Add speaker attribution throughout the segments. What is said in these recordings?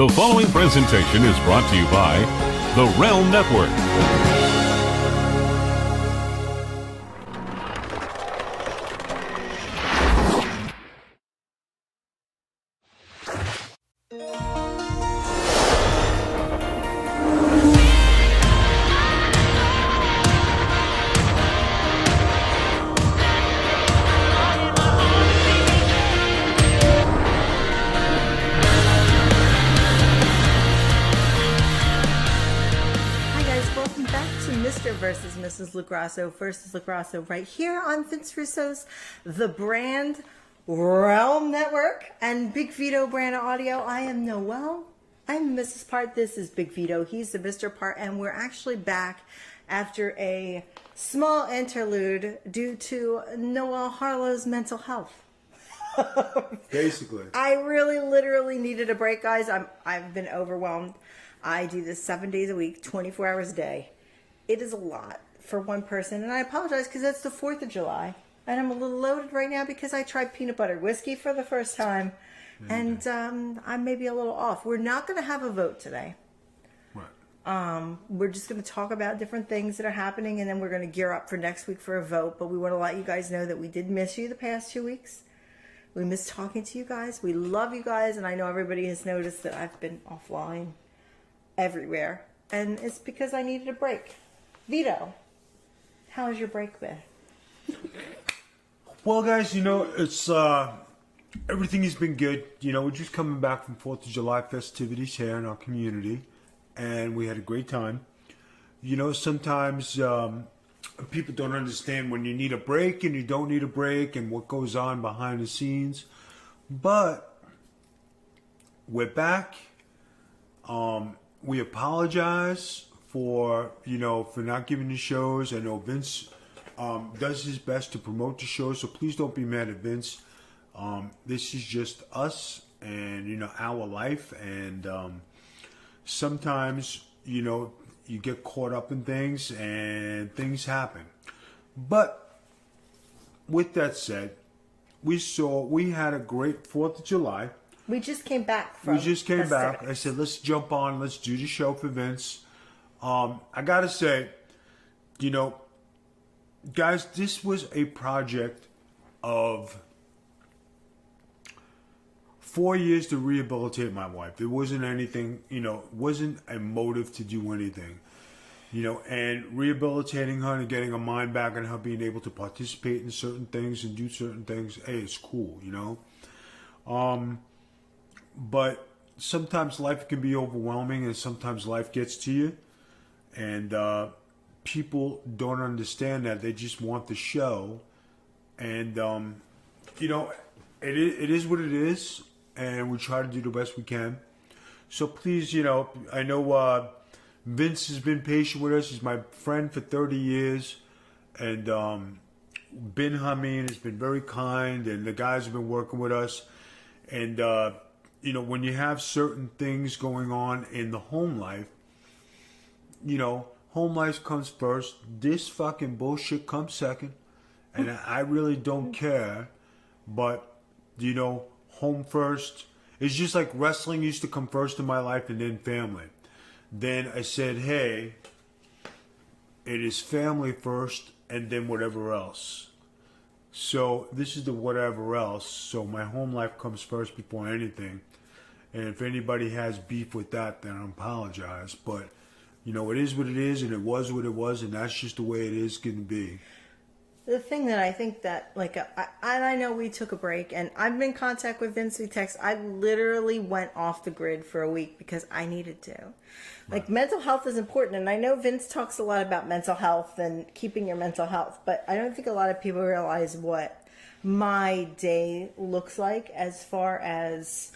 Speaker 1: The following presentation is brought to you by the Realm Network.
Speaker 2: LoGrasso versus LoGrasso right here on Vince Russo's The Brand Realm Network and Big Vito Brand Audio. I am Noel. I'm Mrs. Part. This is Big Vito. He's the Mr. Part, and we're actually back after a small interlude due to Noel Harlow's mental health.
Speaker 3: Basically.
Speaker 2: I really literally needed a break, guys. I'm I've been overwhelmed. I do this seven days a week, 24 hours a day. It is a lot for one person, and I apologize because that's the 4th of July, and I'm a little loaded right now because I tried peanut butter whiskey for the first time, and um, I may be a little off. We're not going to have a vote today.
Speaker 3: Right.
Speaker 2: We're just going to talk about different things that are happening, and then we're going to gear up for next week for a vote. But we want to let you guys know that we did miss you the past two weeks. We miss talking to you guys. We love you guys, and I know everybody has noticed that I've been offline everywhere, and it's because I needed a break. Vito, how has your break been?
Speaker 3: Well, guys, you know, it's uh, everything has been good. You know, we're just coming back from Fourth of July festivities here in our community, and we had a great time. You know, sometimes um, people don't understand when you need a break and you don't need a break, and what goes on behind the scenes. But we're back. Um, we apologize for you know for not giving the shows. I know Vince um, does his best to promote the show, so please don't be mad at Vince. Um, this is just us and you know our life, and um, sometimes you know you get caught up in things and things happen. But with that said, we saw we had a great Fourth of July.
Speaker 2: We just came back from.
Speaker 3: We just came back. I said, let's jump on. Let's do the show for Vince. Um, I gotta say, you know, guys, this was a project of four years to rehabilitate my wife. There wasn't anything, you know, wasn't a motive to do anything. You know, and rehabilitating her and getting her mind back and her being able to participate in certain things and do certain things, hey, it's cool, you know Um, but sometimes life can be overwhelming and sometimes life gets to you and uh, people don't understand that. They just want the show. And um, you know it is, it is what it is. And we try to do the best we can. So please you know i know uh, vince has been patient with us. He's my friend for 30 years. And um, Ben Hameen has been very kind, and the guys have been working with us. And uh, you know, when you have certain things going on in the home life, you know, home life comes first. This fucking bullshit comes second, and I really don't care. But you know, home first. It's just like wrestling used to come first in my life, and then family. Then I said, hey, it is family first and then whatever else. So this is the whatever else. So my home life comes first before anything. And if anybody has beef with that, then I apologize. But you know, it is what it is, and it was what it was, and that's just the way it is going to be.
Speaker 2: the thing that I think that like uh, I, and I know we took a break and I've been in contact with Vince Text. I literally went off the grid for a week because I needed to. Like mental health is important and I know Vince talks a lot about mental health and keeping your mental health, but I don't think a lot of people realize what my day looks like as far as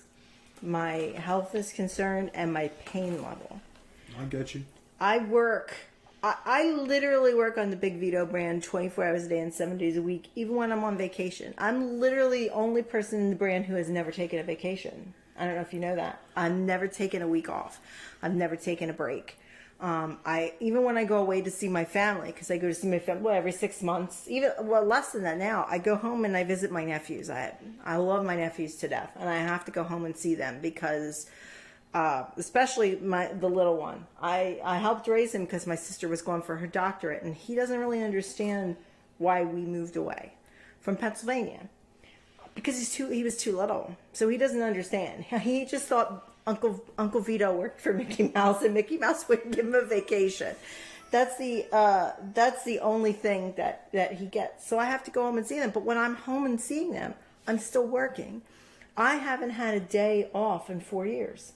Speaker 2: my health is concerned and my pain level.
Speaker 3: I get you.
Speaker 2: I work. I, literally work on the Big Vito brand 24 hours a day and seven days a week, even when I'm on vacation. I'm literally the only person in the brand who has never taken a vacation. I don't know if you know that. I've never taken a week off. I've never taken a break. Um, I even when I go away to see my family because I go to see my family well, every six months, even well less than that now. I go home and I visit my nephews. I I love my nephews to death, and I have to go home and see them because uh, especially my the little one. I I helped raise him because my sister was going for her doctorate, and he doesn't really understand why we moved away from Pennsylvania because he's too he was too little, so he doesn't understand. He just thought Uncle Uncle Vito worked for Mickey Mouse, and Mickey Mouse wouldn't give him a vacation. That's the uh, that's the only thing that that he gets. So I have to go home and see them. But when I'm home and seeing them, I'm still working. I haven't had a day off in four years.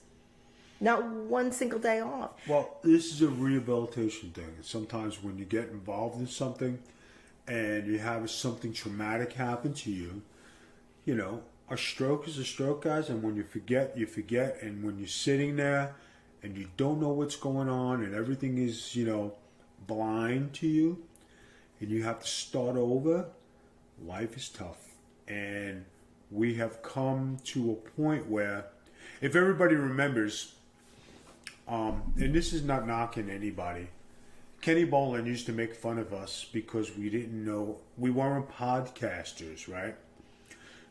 Speaker 2: Not one single day off.
Speaker 3: Well, this is a rehabilitation thing. Sometimes when you get involved in something and you have something traumatic happen to you, you know, a stroke is a stroke, guys, and when you forget, you forget. And when you're sitting there and you don't know what's going on and everything is, you know, blind to you and you have to start over, life is tough. And we have come to a point where, if everybody remembers, um, and this is not knocking anybody, Kenny Bolin used to make fun of us because we didn't know, we weren't podcasters, right?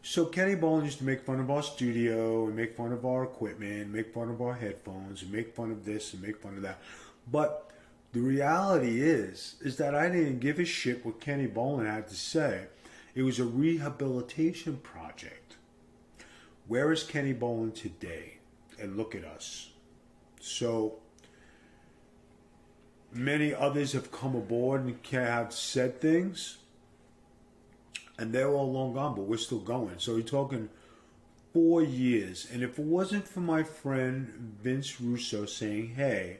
Speaker 3: So Kenny Bolin used to make fun of our studio and make fun of our equipment, make fun of our headphones, and make fun of this and make fun of that. But the reality is, is that I didn't give a shit what Kenny Bolin had to say. It was a rehabilitation project. Where is Kenny Bolin today? And look at us. So many others have come aboard and have said things, and they're all long gone, but we're still going. So you're talking four years. And if it wasn't for my friend Vince Russo saying, hey,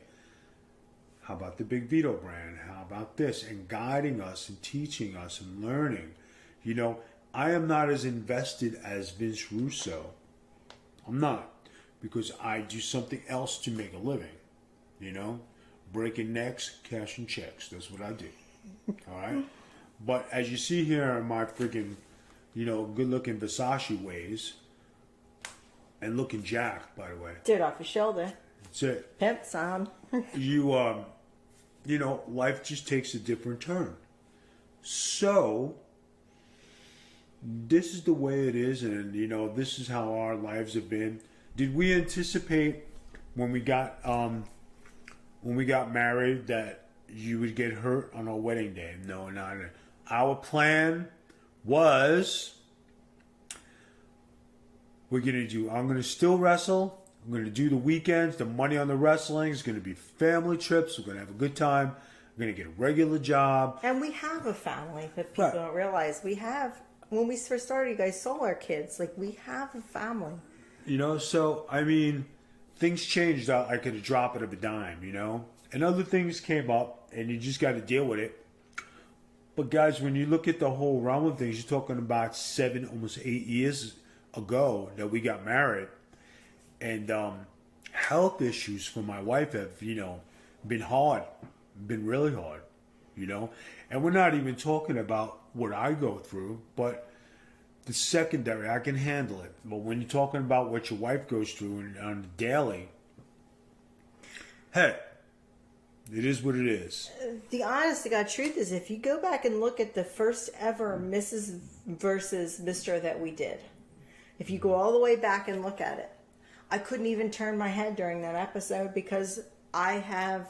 Speaker 3: how about the Big Vito brand? How about this? And guiding us and teaching us and learning. You know, I am not as invested as Vince Russo. I'm not. Because I do something else to make a living. You know? Breaking necks, cashing checks. That's what I do. All right? But as you see here in my freaking, you know, good looking Versace ways, and looking jacked, by the way.
Speaker 2: Did off his shoulder.
Speaker 3: That's it.
Speaker 2: Pimp sound.
Speaker 3: you um you know life just takes a different turn so this is the way it is and you know this is how our lives have been did we anticipate when we got um when we got married that you would get hurt on our wedding day no not our plan was we're gonna do i'm gonna still wrestle I'm going to do the weekends. The money on the wrestling is going to be family trips. We're going to have a good time. We're going to get a regular job.
Speaker 2: And we have a family that people
Speaker 3: Right.
Speaker 2: don't realize. We have, when we first started, you guys saw our kids. Like, we have a family.
Speaker 3: You know, so I mean, things changed out like at a drop of a dime. You know, and other things came up, and you just got to deal with it. But guys, when you look at the whole realm of things, you're talking about seven, almost eight years ago that we got married, and um, health issues for my wife have you know been hard, been really hard. You know, and we're not even talking about what I go through, but the secondary, I can handle it. But when you're talking about what your wife goes through on, the daily, hey, it is what it is.
Speaker 2: The honest to God truth is, if you go back and look at the first ever Mrs. versus Mr. that we did, if you go all the way back and look at it, I couldn't even turn my head during that episode because I have.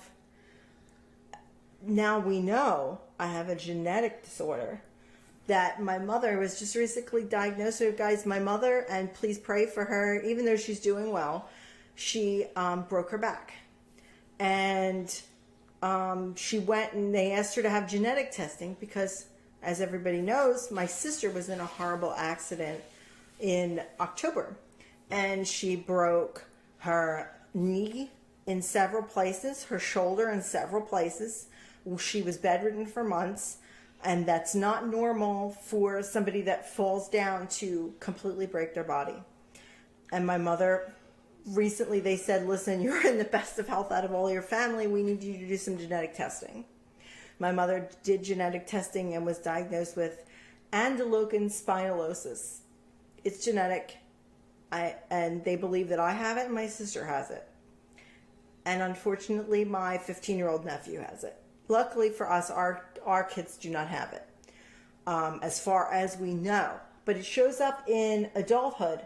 Speaker 2: Now we know I have a genetic disorder that my mother was just recently diagnosed with. Guys, my mother, and please pray for her, even though she's doing well, she um, broke her back. And um, she went and they asked her to have genetic testing because, as everybody knows, my sister was in a horrible accident in October and she broke her knee in several places, her shoulder in several places. She was bedridden for months, and that's not normal for somebody that falls down to completely break their body. And my mother recently they said, "Listen, you're in the best of health out of all your family. We need you to do some genetic testing." My mother did genetic testing and was diagnosed with ankylosing spondylosis. It's genetic. I and they believe that I have it and my sister has it. And unfortunately, my 15-year-old nephew has it. Luckily for us, our our kids do not have it, um, as far as we know. But it shows up in adulthood.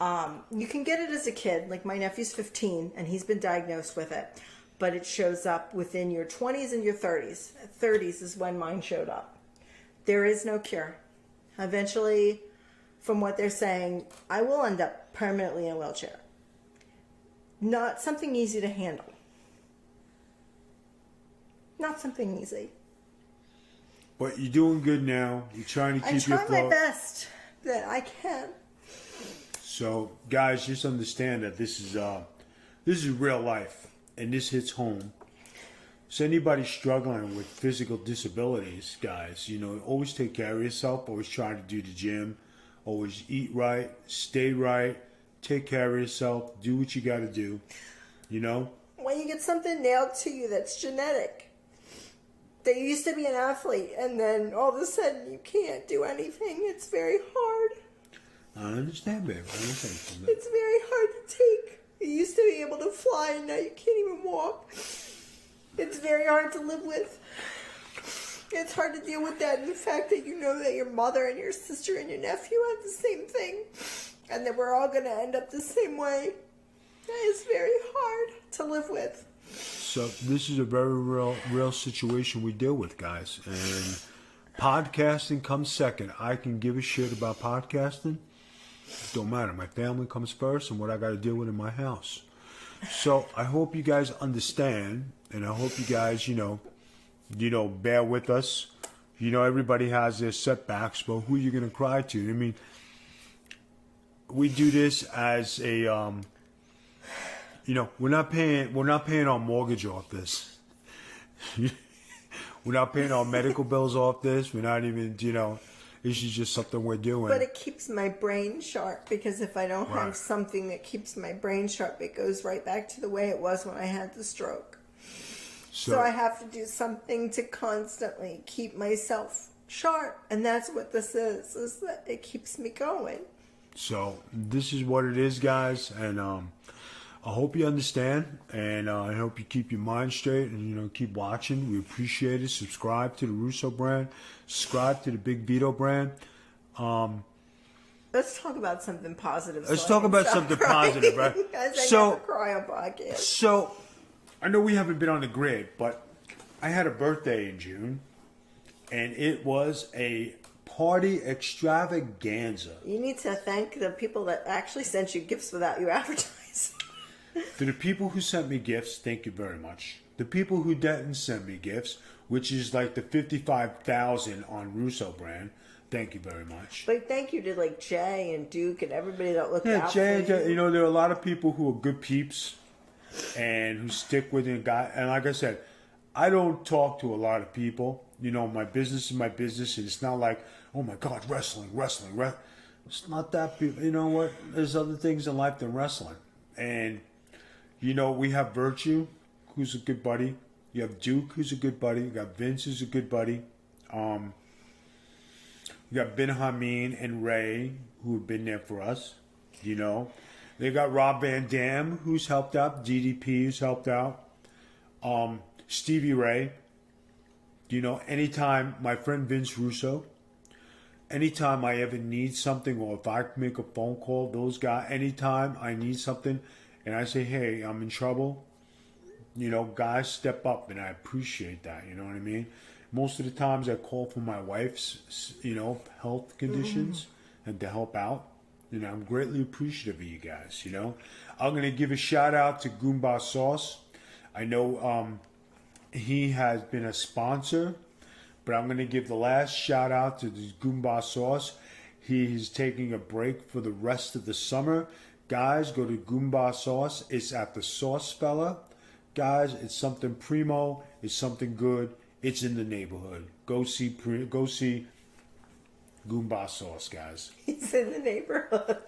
Speaker 2: Um, you can get it as a kid. Like my nephew's 15 and he's been diagnosed with it, but it shows up within your 20s and your 30s. 30s is when mine showed up. There is no cure. Eventually, from what they're saying, I will end up permanently in a wheelchair. Not something easy to handle. Not something easy.
Speaker 3: But you're doing good now. You're trying to
Speaker 2: I
Speaker 3: keep your
Speaker 2: try my best that I can.
Speaker 3: So, guys, just understand that this is uh, this is real life, and this hits home. So, anybody struggling with physical disabilities, guys, you know, always take care of yourself. Always try to do the gym. Always eat right, stay right, take care of yourself. Do what you got to do. You know,
Speaker 2: when you get something nailed to you that's genetic, you used to be an athlete and then all of a sudden you can't do anything, it's very hard.
Speaker 3: I understand, babe. I understand.
Speaker 2: It's very hard to take. You used to be able to fly and now you can't even walk. It's very hard to live with. It's hard to deal with that and the fact that you know that your mother and your sister and your nephew have the same thing and that we're all going to end up the same way. That is very hard to live with.
Speaker 3: So this is a very real, real situation we deal with, guys. And podcasting comes second. I can give a shit about podcasting. Don't matter. My family comes first, and what I got to deal with in my house. So I hope you guys understand, and I hope you guys, you know, you know, bear with us. You know, everybody has their setbacks, but who are you going to cry to? I mean, we do this as a um, you know, we're not paying we're not paying our mortgage off this. we're not paying our medical bills off this. We're not even, you know, this is just something we're doing.
Speaker 2: But it keeps my brain sharp because if I don't
Speaker 3: Right.
Speaker 2: have something that keeps my brain sharp, it goes right back to the way it was when I had the stroke. So, I have to do something to constantly keep myself sharp, and that's what this is. Is that it keeps me going.
Speaker 3: So this is what it is, guys, and um, I hope you understand, and uh, I hope you keep your mind straight, and you know keep watching. We appreciate it. Subscribe to the Russo brand. Subscribe to the Big Vito brand.
Speaker 2: Let's talk about something positive.
Speaker 3: Let's
Speaker 2: so
Speaker 3: talk about something
Speaker 2: crying,
Speaker 3: positive, right?
Speaker 2: I
Speaker 3: So-
Speaker 2: cry on.
Speaker 3: So I know we haven't been on the grid, but I had a birthday in June, and it was a party extravaganza.
Speaker 2: You need to thank the people that actually sent you gifts without you advertising.
Speaker 3: To the people who sent me gifts, thank you very much. The people who didn't send me gifts, which is like the fifty-five thousand on Russo brand, thank you very much.
Speaker 2: But thank you to like Jay and Duke and everybody that looked
Speaker 3: Yeah,
Speaker 2: out
Speaker 3: Jay,
Speaker 2: for
Speaker 3: Jay, you know, there are a lot of people who are good peeps and who stick with it. Guy, and like I said, I don't talk to a lot of people. You know, my business is my business, and it's not like, oh my God, wrestling, wrestling, re-. It's not that. People, you know what? There's other things in life than wrestling, and you know, we have Virtue, who's a good buddy. You have Duke, who's a good buddy. You got Vince, who's a good buddy. Um, you got Ben Hameen and Ray, who have been there for us. You know, they got Rob Van Dam, who's helped out. DDP, who's helped out. Um, Stevie Ray. You know, anytime my friend Vince Russo. Anytime I ever need something, or if I make a phone call, those guys. Anytime I need something, and I say, "Hey, I'm in trouble," you know, guys step up, and I appreciate that. You know what I mean? Most of the times, I call for my wife's, you know, health conditions and to help out. You know, I'm greatly appreciative of you guys. You know, I'm gonna give a shout out to Goomba Sauce. I know um, he has been a sponsor, but I'm gonna give the last shout out to Goomba Sauce. He is taking a break for the rest of the summer. Guys, go to Goomba Sauce. It's at the Sauce Fella. Guys, it's something primo. It's something good. It's in the neighborhood. Go see go see Goomba Sauce, guys.
Speaker 2: He's in the neighborhood.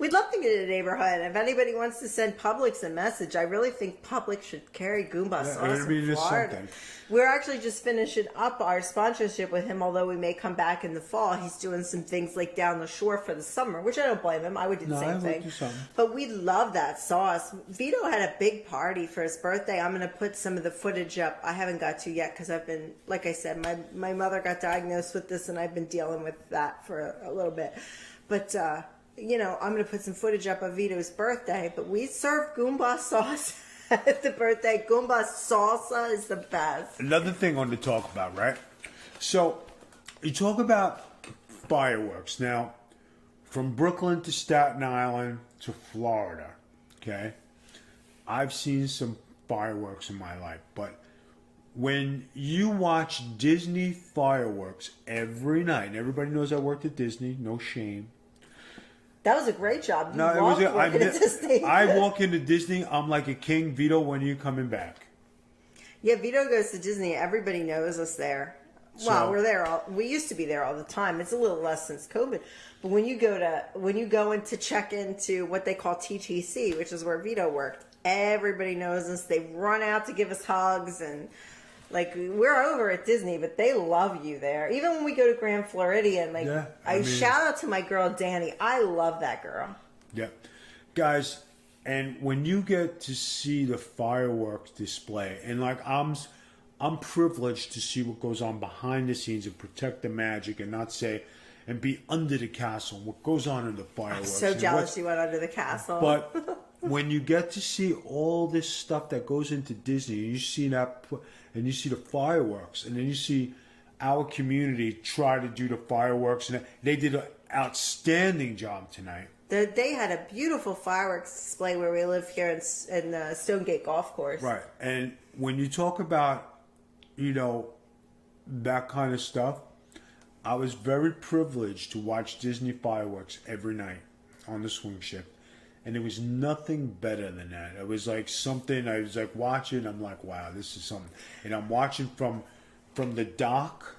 Speaker 2: We'd love to get in the neighborhood. If anybody wants to send Publix a message, I really think Publix should carry Goomba
Speaker 3: Yeah,
Speaker 2: sauce in
Speaker 3: it's
Speaker 2: Florida.
Speaker 3: something.
Speaker 2: We're actually just finishing up our sponsorship with him, although we may come back in the fall. He's doing some things like down the shore for the summer, which I don't blame him. I would do the
Speaker 3: No,
Speaker 2: same thing. But we love that sauce. Vito had a big party for his birthday. I'm going to put some of the footage up. I haven't got to yet because I've been, like I said, my, my mother got diagnosed with this and I've been dealing with that for a, a little bit. But uh, you know, I'm going to put some footage up of Vito's birthday, but we served Goomba sauce at the birthday. Goomba salsa is the best.
Speaker 3: Another thing I want to talk about, right? So, you talk about fireworks. Now, from Brooklyn to Staten Island to Florida, okay? I've seen some fireworks in my life, but when you watch Disney fireworks every night, and everybody knows I worked at Disney, no shame.
Speaker 2: That was a great job. You
Speaker 3: No, it was. I,
Speaker 2: working Disney.
Speaker 3: I walk into Disney. I'm like a king. Vito, when are you coming back?
Speaker 2: Yeah, Vito goes to Disney. Everybody knows us there. Well, we're there. All, we used to be there all the time. It's a little less since COVID. But when you go to when you go in to check into what they call TTC, which is where Vito worked, everybody knows us. They run out to give us hugs and like we're over at Disney, but they love you there. Even when we go to Grand Floridian, like
Speaker 3: Yeah, I
Speaker 2: I,
Speaker 3: mean-
Speaker 2: shout out to my girl Danny. I love that girl.
Speaker 3: Yeah, guys, and when you get to see the fireworks display, and like I'm, I'm privileged to see what goes on behind the scenes and protect the magic, and not say, and be under the castle. What goes on in the fireworks?
Speaker 2: So jealous you went under the castle.
Speaker 3: But when you get to see all this stuff that goes into Disney, you see that, and you see the fireworks, and then you see our community try to do the fireworks, and they did an outstanding job tonight.
Speaker 2: The, they had a beautiful fireworks display where we live here in, in the Stonegate Golf Course.
Speaker 3: Right. And when you talk about, you know, that kind of stuff, I was very privileged to watch Disney fireworks every night on the swing shift. And there was nothing better than that. It was like something I was like watching, I'm like, wow, this is something. And I'm watching from from the dock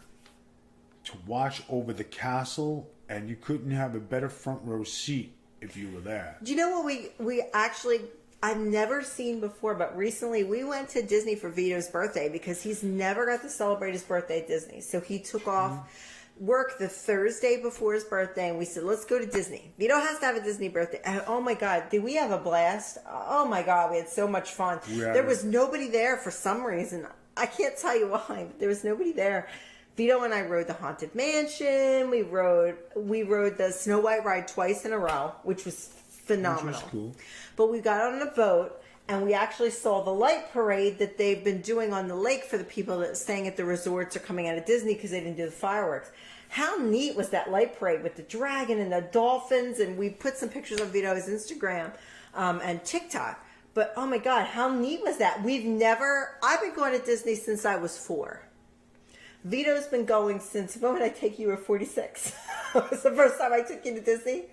Speaker 3: to watch over the castle and you couldn't have a better front row seat if you were there.
Speaker 2: Do you know what we we actually I've never seen before, but recently we went to Disney for Vito's birthday because he's never got to celebrate his birthday at Disney. So he took off mm-hmm. Work the Thursday before his birthday, and we said, "Let's go to Disney." Vito has to have a Disney birthday. And, oh my God, did we have a blast? Oh my God, we had so much fun.
Speaker 3: Had
Speaker 2: There was nobody there for some reason. I can't tell you why, but there was nobody there. Vito and I rode the Haunted Mansion. We rode we rode the Snow White ride twice in a row, which was phenomenal.
Speaker 3: cool.
Speaker 2: But we got on a boat and we actually saw the light parade that they've been doing on the lake for the people that staying at the resorts or coming out of Disney because they didn't do the fireworks. How neat was that light parade with the dragon and the dolphins? And we put some pictures on Vito's Instagram um, and TikTok. But oh my God, how neat was that? We've never, I've been going to Disney since I was four. Vito's been going since, when would I take you? You were 46. it was the first time I took you to Disney.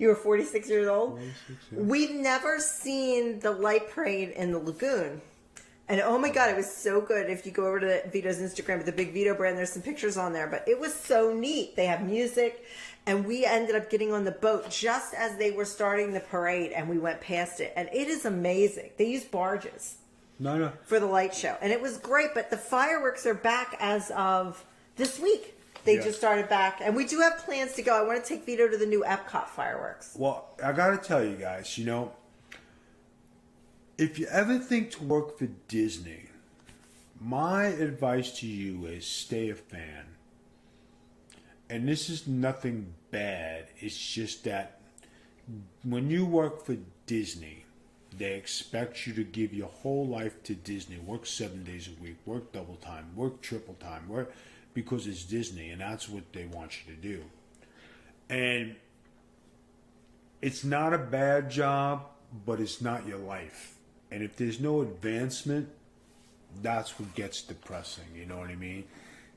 Speaker 2: You were 46 years old.
Speaker 3: 46, yeah.
Speaker 2: We've never seen the light parade in the lagoon. And oh my god, it was so good. If you go over to Vito's Instagram, the Big Vito brand, there's some pictures on there. But it was so neat. They have music, and we ended up getting on the boat just as they were starting the parade, and we went past it. And it is amazing. They use barges
Speaker 3: No, no.
Speaker 2: for the light show, and it was great. But the fireworks are back as of this week. They
Speaker 3: Yeah.
Speaker 2: just started back, and we do have plans to go. I want to take Vito to the new Epcot fireworks.
Speaker 3: Well, I got to tell you guys, you know, if you ever think to work for Disney, my advice to you is stay a fan. And this is nothing bad. It's just that when you work for Disney, they expect you to give your whole life to Disney. Work seven days a week, work double time, work triple time, work because it's Disney, and that's what they want you to do. And it's not a bad job, but it's not your life. And if there's no advancement, that's what gets depressing. You know what I mean?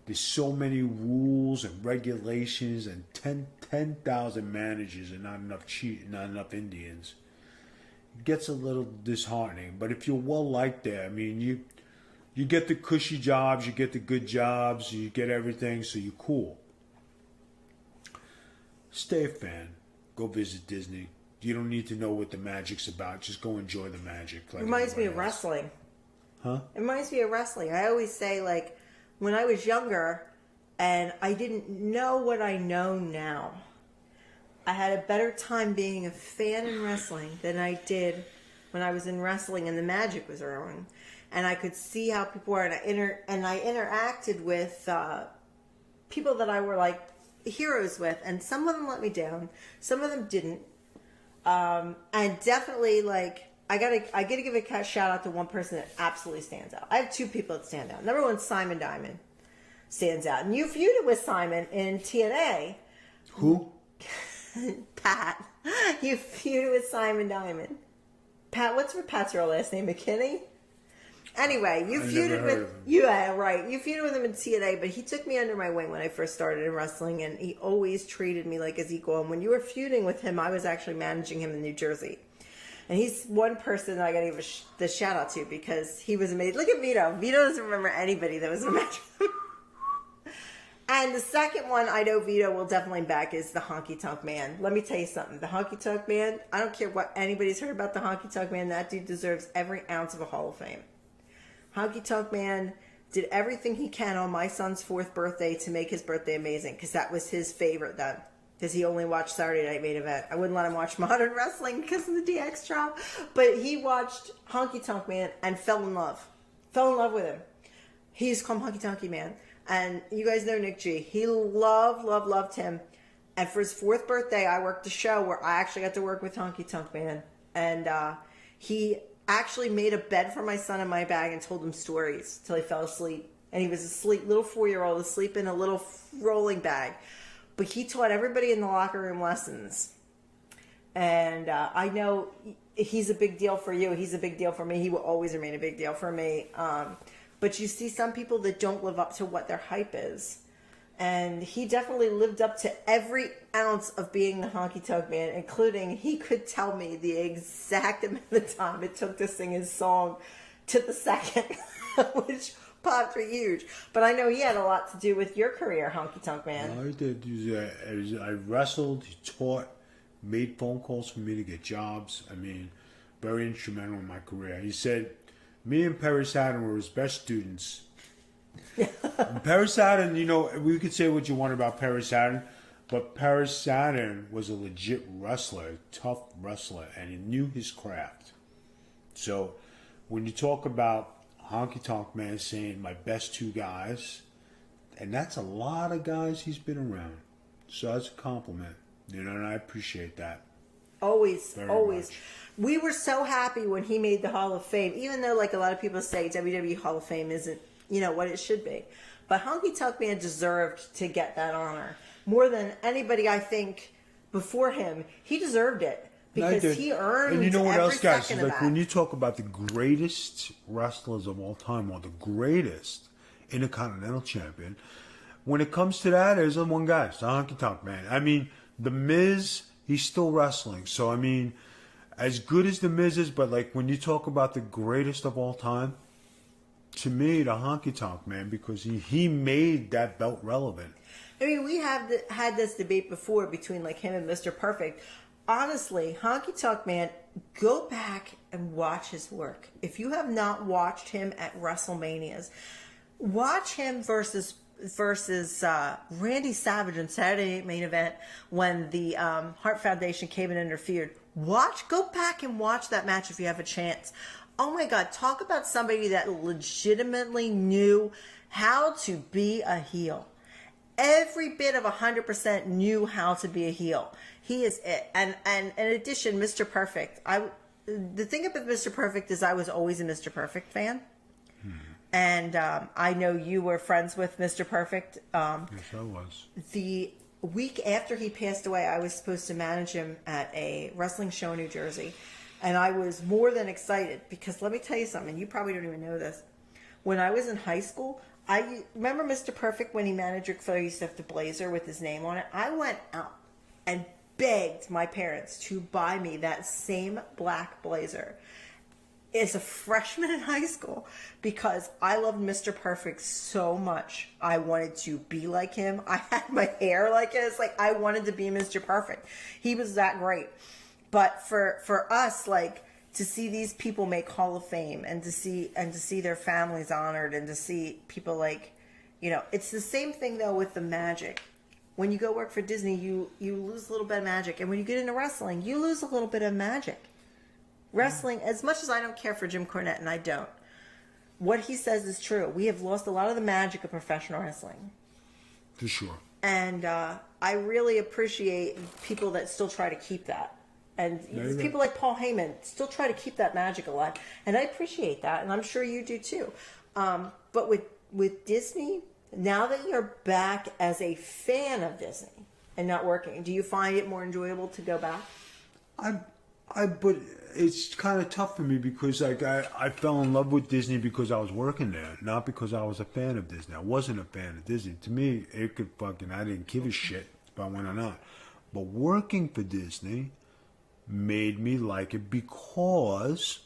Speaker 3: There's so many rules and regulations and 10 10,000 managers and not enough cheat, not enough Indians. It gets a little disheartening. But if you're well liked there, I mean, you you get the cushy jobs, you get the good jobs, you get everything, so you're cool. Stay a fan. Go visit Disney. You don't need to know what the magic's about. Just go enjoy the magic. Like
Speaker 2: reminds me of
Speaker 3: else.
Speaker 2: wrestling.
Speaker 3: Huh?
Speaker 2: It reminds me of wrestling. I always say, like, when I was younger and I didn't know what I know now, I had a better time being a fan in wrestling than I did when I was in wrestling and the magic was around. And I could see how people were, and I, inter- and I interacted with uh, people that I were like heroes with, and some of them let me down, some of them didn't. Um, and definitely like I gotta I gotta give a shout out to one person that absolutely stands out. I have two people that stand out. Number one, Simon Diamond stands out, and you feuded with Simon in TNA.
Speaker 3: Who?
Speaker 2: Pat, you feuded with Simon Diamond. Pat, what's Pat's real last name? McKinney. Anyway, you
Speaker 3: I
Speaker 2: feuded with
Speaker 3: him.
Speaker 2: yeah, right. You feuded with him in TNA, but he took me under my wing when I first started in wrestling, and he always treated me like his equal. And when you were feuding with him, I was actually managing him in New Jersey. And he's one person that I got to give a sh- the shout out to because he was amazing. Look at Vito. Vito doesn't remember anybody that was in a match. And the second one I know Vito will definitely back is the Honky Tonk Man. Let me tell you something. The Honky Tonk Man, I don't care what anybody's heard about the Honky Tonk Man, that dude deserves every ounce of a Hall of Fame. Honky Tonk Man did everything he can on my son's fourth birthday to make his birthday amazing because that was his favorite then. Because he only watched Saturday Night Main Event. I wouldn't let him watch modern wrestling because of the DX drop, but he watched Honky Tonk Man and fell in love. Fell in love with him. He's used to call him Honky Tonky Man. And you guys know Nick G. He loved, loved, loved him. And for his fourth birthday, I worked a show where I actually got to work with Honky Tonk Man. And uh, he actually made a bed for my son in my bag and told him stories till he fell asleep. And he was asleep, little four year old, asleep in a little rolling bag. But he taught everybody in the locker room lessons. And uh, I know he's a big deal for you. He's a big deal for me. He will always remain a big deal for me. Um, but you see some people that don't live up to what their hype is. And he definitely lived up to every ounce of being the honky tonk man, including he could tell me the exact amount of time it took to sing his song to the second, which popped were huge. But I know he had a lot to do with your career, honky tonk man.
Speaker 3: I did. I uh, I wrestled, he taught, made phone calls for me to get jobs. I mean, very instrumental in my career. He said, me and Perry Saturn were his best students. Perry Saturn, you know, we could say what you want about Perry Saturn, but Perry Saturn was a legit wrestler, tough wrestler, and he knew his craft. So when you talk about Honky Tonk Man saying my best two guys, and that's a lot of guys he's been around. So that's a compliment. You know, and I appreciate that.
Speaker 2: Always,
Speaker 3: Very
Speaker 2: always.
Speaker 3: much.
Speaker 2: We were so happy when he made the Hall of Fame, even though, like a lot of people say, WWE Hall of Fame isn't, you know, what it should be. But Honky Tonk Man deserved to get that honor more than anybody. I think before him, he deserved it because he earned.
Speaker 3: And you know what else, guys? Like
Speaker 2: that.
Speaker 3: when you talk about the greatest wrestlers of all time, or the greatest intercontinental champion, when it comes to that, there's only one guy, it's the Honky Tonk Man. I mean, the Miz, he's still wrestling. So I mean, as good as the Miz is, but like when you talk about the greatest of all time, to me, the Honky Tonk Man, because he he made that belt relevant.
Speaker 2: I mean, we have th- had this debate before between like him and Mr. Perfect. Honestly, Honky Tonk Man, go back and watch his work. If you have not watched him at WrestleManias, watch him versus versus uh, Randy Savage in Saturday Night Main Event when the um, Heart Foundation came and interfered. Watch, go back and watch that match if you have a chance. Oh my God, talk about somebody that legitimately knew how to be a heel every bit of 100% knew how to be a heel. He is it. And and in addition, Mr. Perfect. I the thing about Mr. Perfect is I was always a Mr. Perfect fan. And um, I know you were friends with Mr. Perfect. Um,
Speaker 3: Yes, I was.
Speaker 2: the week after he passed away, I was supposed to manage him at a wrestling show in New Jersey. And I was more than excited because let me tell you something, you probably don't even know this. When I was in high school, I remember Mr. Perfect when he managed Flair used to blazer with his name on it. I went out and begged my parents to buy me that same black blazer as a freshman in high school because I loved Mr. Perfect so much. I wanted to be like him. I had my hair like his. Like I wanted to be Mr. Perfect. He was that great. But for for us, like to see these people make Hall of Fame and to see and to see their families honored and to see people like, you know, it's the same thing though with the magic. When you go work for Disney, you you lose a little bit of magic, and when you get into wrestling, you lose a little bit of magic. Wrestling as much as i don't care for jim cornette and i don't what he says is true. We have lost a lot of the magic of professional wrestling.
Speaker 3: For sure.
Speaker 2: and uh, i really appreciate people that still try to keep that And
Speaker 3: you're
Speaker 2: people like Paul Heyman still try to keep that magic alive, and I appreciate that, and I'm sure you do too. Um, but with with Disney, now that you're back as a fan of Disney and not working, do you find it more enjoyable to go back?
Speaker 3: I, I, but it's kind of tough for me because like I, I fell in love with Disney because I was working there, not because I was a fan of Disney. I wasn't a fan of Disney. To me, it could fucking I didn't give a shit if I went or not. But working for Disney made me like it because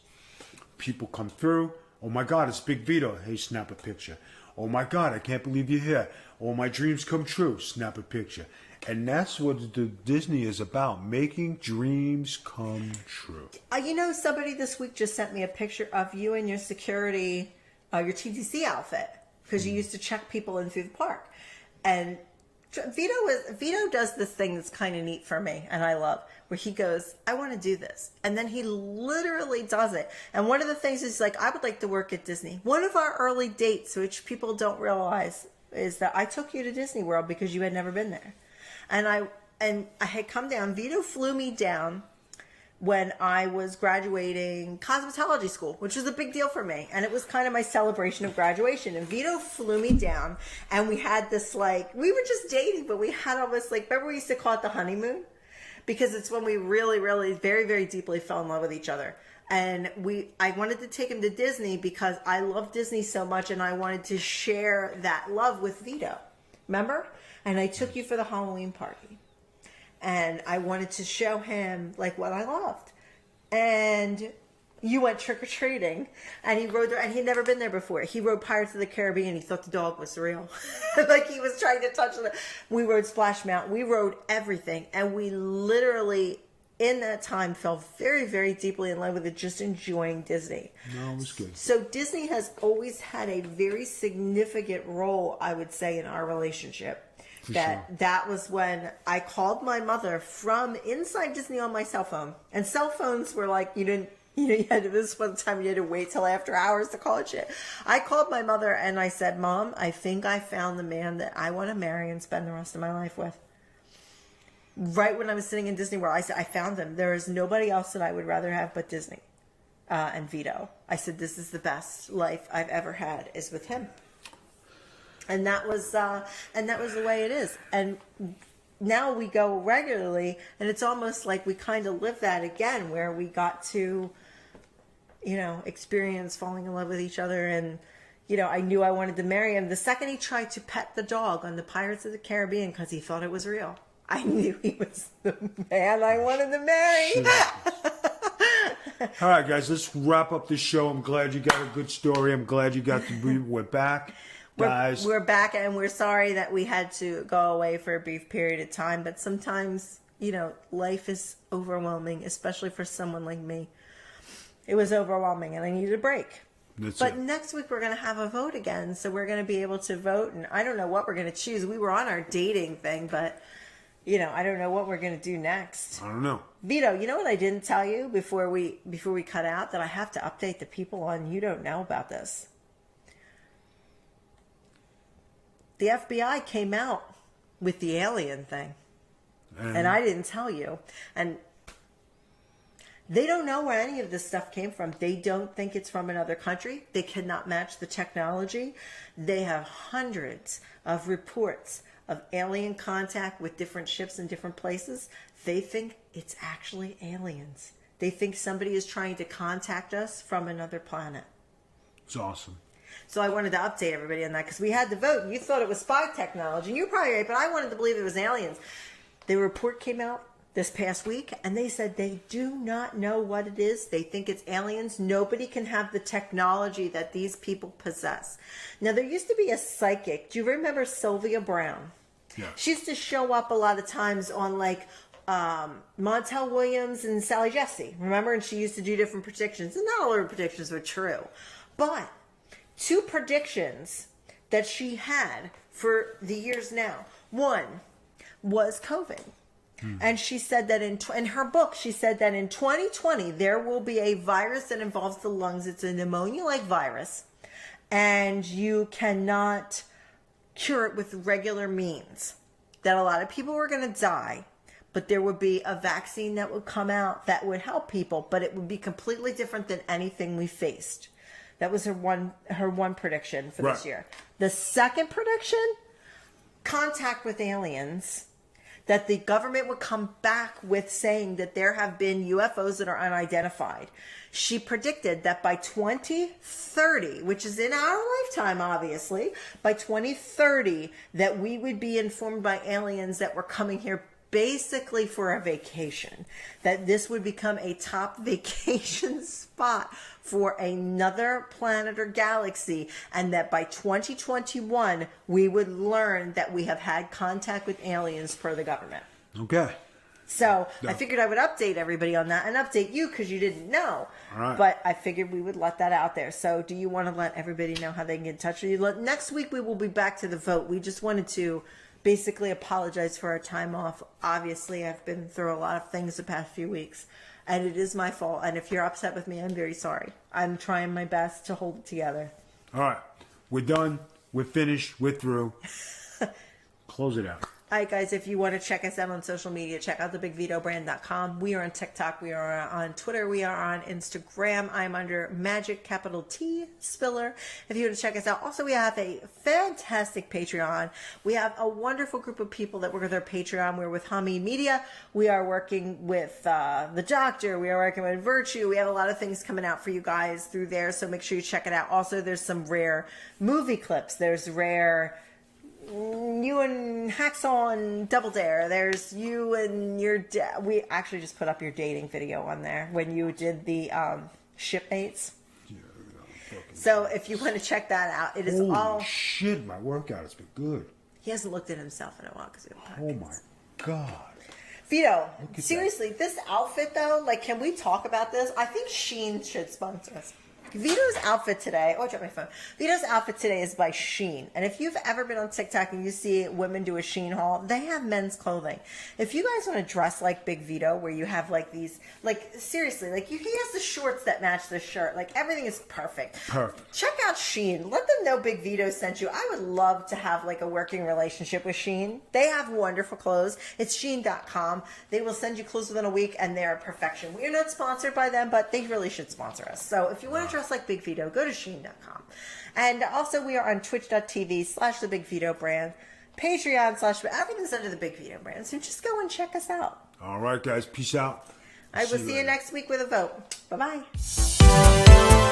Speaker 3: people come through. Oh my God, it's Big Vito. Hey, snap a picture. Oh my God, I can't believe you're here. All my dreams come true. Snap a picture. And that's what the Disney is about, making dreams come true.
Speaker 2: Uh, you know, somebody this week just sent me a picture of you in your security, uh, your TTC outfit, because you used to check people in through the park. And Vito is Vito does this thing that's kind of neat for me, and I love where he goes, "I want to do this," and then he literally does it. And one of the things is like, "I would like to work at Disney." One of our early dates, which people don't realize, is that I took you to Disney World because you had never been there, and I and I had come down. Vito flew me down when I was graduating cosmetology school, which was a big deal for me. And it was kind of my celebration of graduation. And Vito flew me down and we had this like, we were just dating, but we had all this like, remember we used to call it the honeymoon? Because it's when we really, really, very, very deeply fell in love with each other. And we, I wanted to take him to Disney because I love Disney so much and I wanted to share that love with Vito. Remember? And I took you for the Halloween party and I wanted to show him like what I loved. And you went trick or treating, and he rode there, and he'd never been there before. He rode Pirates of the Caribbean. He thought the dog was real, like he was trying to touch it. We rode Splash Mountain. We rode everything, and we literally, in that time, fell very, very deeply in love with it. Just enjoying Disney.
Speaker 3: No, it was good.
Speaker 2: So Disney has always had a very significant role, I would say, in our relationship that
Speaker 3: sure.
Speaker 2: that was when I called my mother from inside Disney on my cell phone. And cell phones were like you didn't you know, you had to, this one time you had to wait till after hours to call it shit. I called my mother and I said, Mom, I think I found the man that I want to marry and spend the rest of my life with. Right when I was sitting in Disney World, I said, I found him. There is nobody else that I would rather have but Disney uh, and Vito. I said, this is the best life I've ever had is with him and that was uh, and that was the way it is and now we go regularly and it's almost like we kind of live that again where we got to you know experience falling in love with each other and you know i knew i wanted to marry him the second he tried to pet the dog on the pirates of the caribbean because he thought it was real i knew he was the man i wanted to marry
Speaker 3: All right, guys, let's wrap up the show. I'm glad you got a good story. I'm glad you got to be. We're back, guys.
Speaker 2: We're, we're back and we're sorry that we had to go away for a brief period of time, but sometimes, you know, life is overwhelming, especially for someone like me. It was overwhelming and I needed a break.
Speaker 3: That's
Speaker 2: But
Speaker 3: it.
Speaker 2: next week we're going to have a vote again, so we're going to be able to vote and I don't know what we're going to choose. We were on our dating thing, but you know, I don't know what we're going to do next.
Speaker 3: I don't know.
Speaker 2: Vito, you know what I didn't tell you before we before we cut out that I have to update the people on you don't know about this. The FBI came out with the alien thing and I didn't tell you. And they don't know where any of this stuff came from. They don't think it's from another country. They cannot match the technology. They have hundreds of reports of alien contact with different ships in different places. They think it's actually aliens. They think somebody is trying to contact us from another planet.
Speaker 3: It's awesome.
Speaker 2: So I wanted to update everybody on that because we had the vote. And you thought it was spy technology, and you're probably right, but I wanted to believe it was aliens. The report came out this past week, and they said they do not know what it is. They think it's aliens. Nobody can have the technology that these people possess. Now, there used to be a psychic. Do you remember Sylvia Browne?
Speaker 3: Yeah.
Speaker 2: She used to show up a lot of times on like um, Montel Williams and Sally Jessy. Remember? And she used to do different predictions. And not all her predictions were true. But two predictions that she had for the years now. One was COVID. Hmm. And she said that in, tw- in her book, she said that in 2020, there will be a virus that involves the lungs. It's a pneumonia like virus. And you cannot cure it with regular means. That a lot of people were going to die, but there would be a vaccine that would come out that would help people, but it would be completely different than anything we faced. That was her one her one prediction for this year. The second prediction, contact with aliens that the government would come back with saying that there have been UFOs that are unidentified. She predicted that by 2030, which is in our lifetime, obviously, by 2030, that we would be informed by aliens that were coming here basically for a vacation. That this would become a top vacation spot for another planet or galaxy, and that by 2021, we would learn that we have had contact with aliens per the government.
Speaker 3: Okay.
Speaker 2: So I figured I would update everybody on that and update you because you didn't know.
Speaker 3: All right.
Speaker 2: But I figured we would let that out there. So do you want to let everybody know how they can get in touch with you? Next week we will be back to the vote. We just wanted to basically apologize for our time off. Obviously, I've been through a lot of things the past few weeks. And it is my fault. And if you're upset with me, I'm very sorry. I'm trying my best to hold it together.
Speaker 3: All right. We're done. We're finished. We're through. Close it out.
Speaker 2: All right, guys, if you want to check us out on social media, check out thebigvitobrand.com. We are on TikTok. We are on Twitter. We are on Instagram. I'm under Magic Capital T Spiller. If you want to check us out, also, we have a fantastic Patreon. We have a wonderful group of people that work with our Patreon. We're with Hami Media. We are working with uh, The Doctor. We are working with Virtue. We have a lot of things coming out for you guys through there, so make sure you check it out. Also, there's some rare movie clips. There's rare you and Hacksaw and Double Dare. There's you and your da- we actually just put up your dating video on there when you did the um, shipmates. So if you want to check that out, it is
Speaker 3: Holy
Speaker 2: all.
Speaker 3: shit, my workout has been good.
Speaker 2: He hasn't looked at himself in a while because
Speaker 3: Oh my god.
Speaker 2: Vito, seriously, this outfit though, like, can we talk about this? I think Shein should sponsor us. Vito's outfit today, oh, I dropped my phone. Vito's outfit today is by Shein. And if you've ever been on TikTok and you see women do a Shein haul, they have men's clothing. If you guys want to dress like Big Vito, where you have like these, like, seriously, like, you, he has the shorts that match the shirt. Like, everything is perfect.
Speaker 3: Perfect.
Speaker 2: Check out Shein. Let them know Big Vito sent you. I would love to have like a working relationship with Shein. They have wonderful clothes. It's Shein.com. They will send you clothes within a week and they're perfection. We are not sponsored by them, but they really should sponsor us. So if you want to dress like Big Vito, go to Shein.com. And also we are on twitch.tv slash the Big Vito brand, Patreon slash, everything's under the Big Vito brand. So just go and check us out.
Speaker 3: All right, guys. Peace out.
Speaker 2: I will see you
Speaker 3: later.
Speaker 2: next week with a vote. Bye bye.